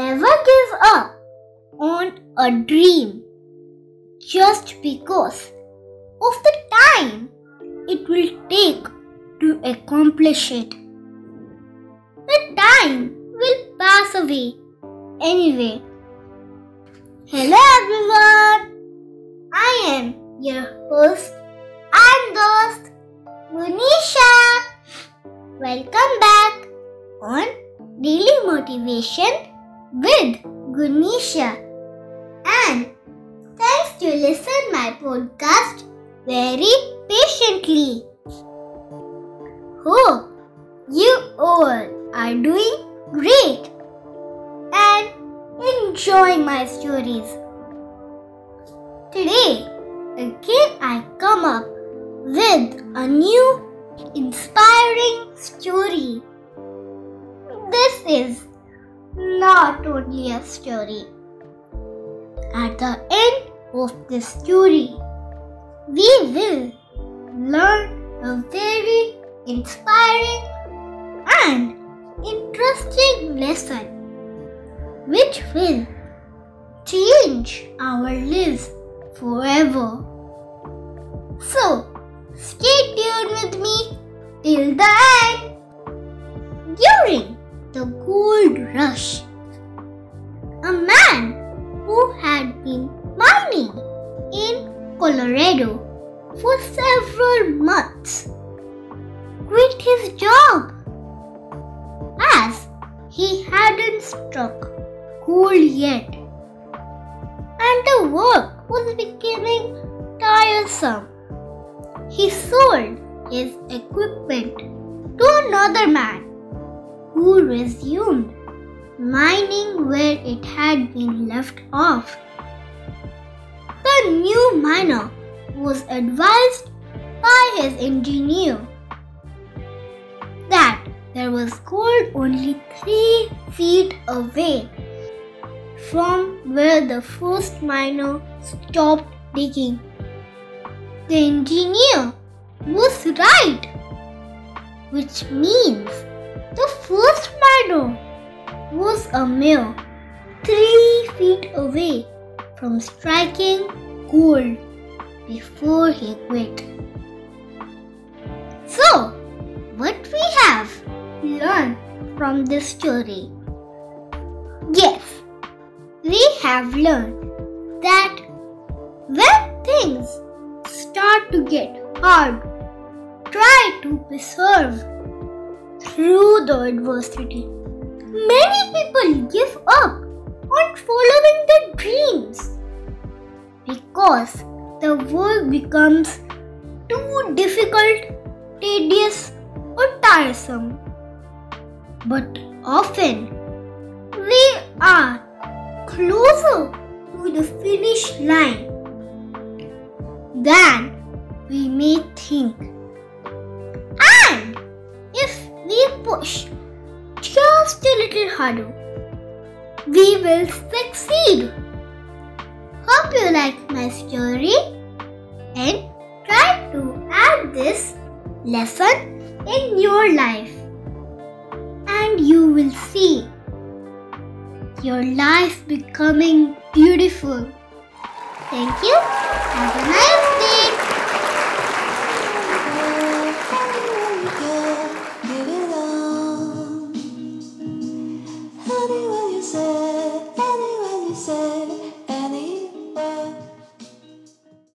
Never give up on a dream just because of the time it will take to accomplish it. The time will pass away anyway. Hello everyone, I am your host and host Gunisha. Welcome back on Daily Motivation with Gunisha. And thanks to listen my podcast very patiently. Hope you all are doing great and enjoying my stories. Today, again I come up with a new inspiring story. This is story. At the end of this story, we will learn a very inspiring and interesting lesson which will change our lives forever. So, stay tuned with me till the end. During the gold rush, For several months quit his job as he hadn't struck gold yet and the work was becoming tiresome. He sold his equipment to another man who resumed mining where it had been left off. The new miner was advised by his engineer that there was gold only three feet away from where the first miner stopped digging. The engineer was right, which means the first miner was a mere three feet away from striking gold before he quit. So, what we have learned from this story? Yes, we have learned that when things start to get hard, try to persevere through the adversity. Many people give up on following their dreams because the work becomes too difficult, tedious, or tiresome. But often we are closer to the finish line than we may think. And if we push just a little harder, we will succeed. Hope you like my story and try to add this lesson in your life. And you will see your life becoming beautiful. Thank you.